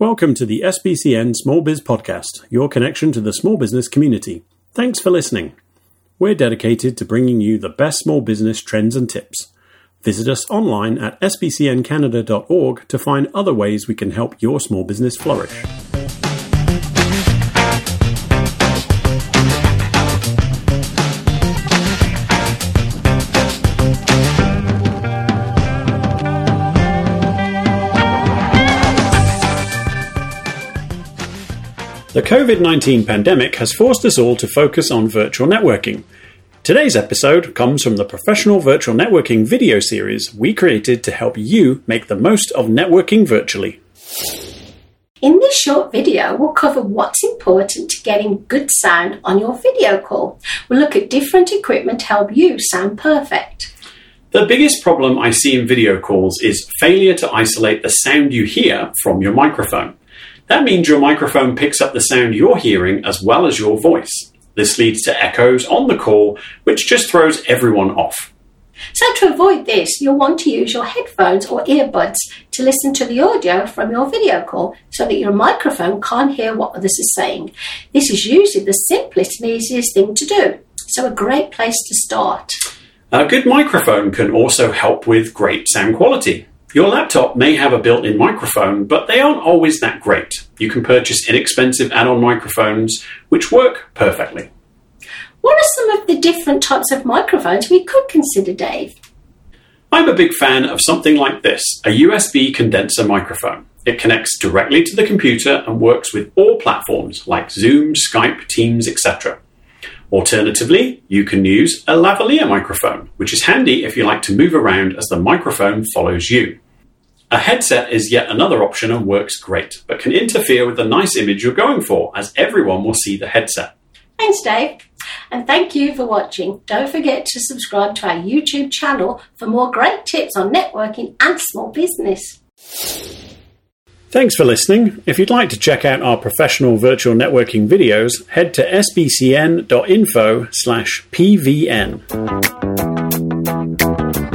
Welcome to the SBCN Small Biz Podcast, your connection to the small business community. Thanks for listening. We're dedicated to bringing you the best small business trends and tips. Visit us online at sbcncanada.org to find other ways we can help your small business flourish. The COVID 19 pandemic has forced us all to focus on virtual networking. Today's episode comes from the professional virtual networking video series we created to help you make the most of networking virtually. In this short video, we'll cover what's important to getting good sound on your video call. We'll look at different equipment to help you sound perfect. The biggest problem I see in video calls is failure to isolate the sound you hear from your microphone. That means your microphone picks up the sound you're hearing as well as your voice. This leads to echoes on the call, which just throws everyone off. So, to avoid this, you'll want to use your headphones or earbuds to listen to the audio from your video call so that your microphone can't hear what others are saying. This is usually the simplest and easiest thing to do, so, a great place to start. A good microphone can also help with great sound quality. Your laptop may have a built in microphone, but they aren't always that great. You can purchase inexpensive add on microphones which work perfectly. What are some of the different types of microphones we could consider, Dave? I'm a big fan of something like this a USB condenser microphone. It connects directly to the computer and works with all platforms like Zoom, Skype, Teams, etc. Alternatively, you can use a lavalier microphone, which is handy if you like to move around as the microphone follows you. A headset is yet another option and works great, but can interfere with the nice image you're going for, as everyone will see the headset. Thanks, Dave. And thank you for watching. Don't forget to subscribe to our YouTube channel for more great tips on networking and small business. Thanks for listening. If you'd like to check out our professional virtual networking videos, head to sbcn.info/pvn.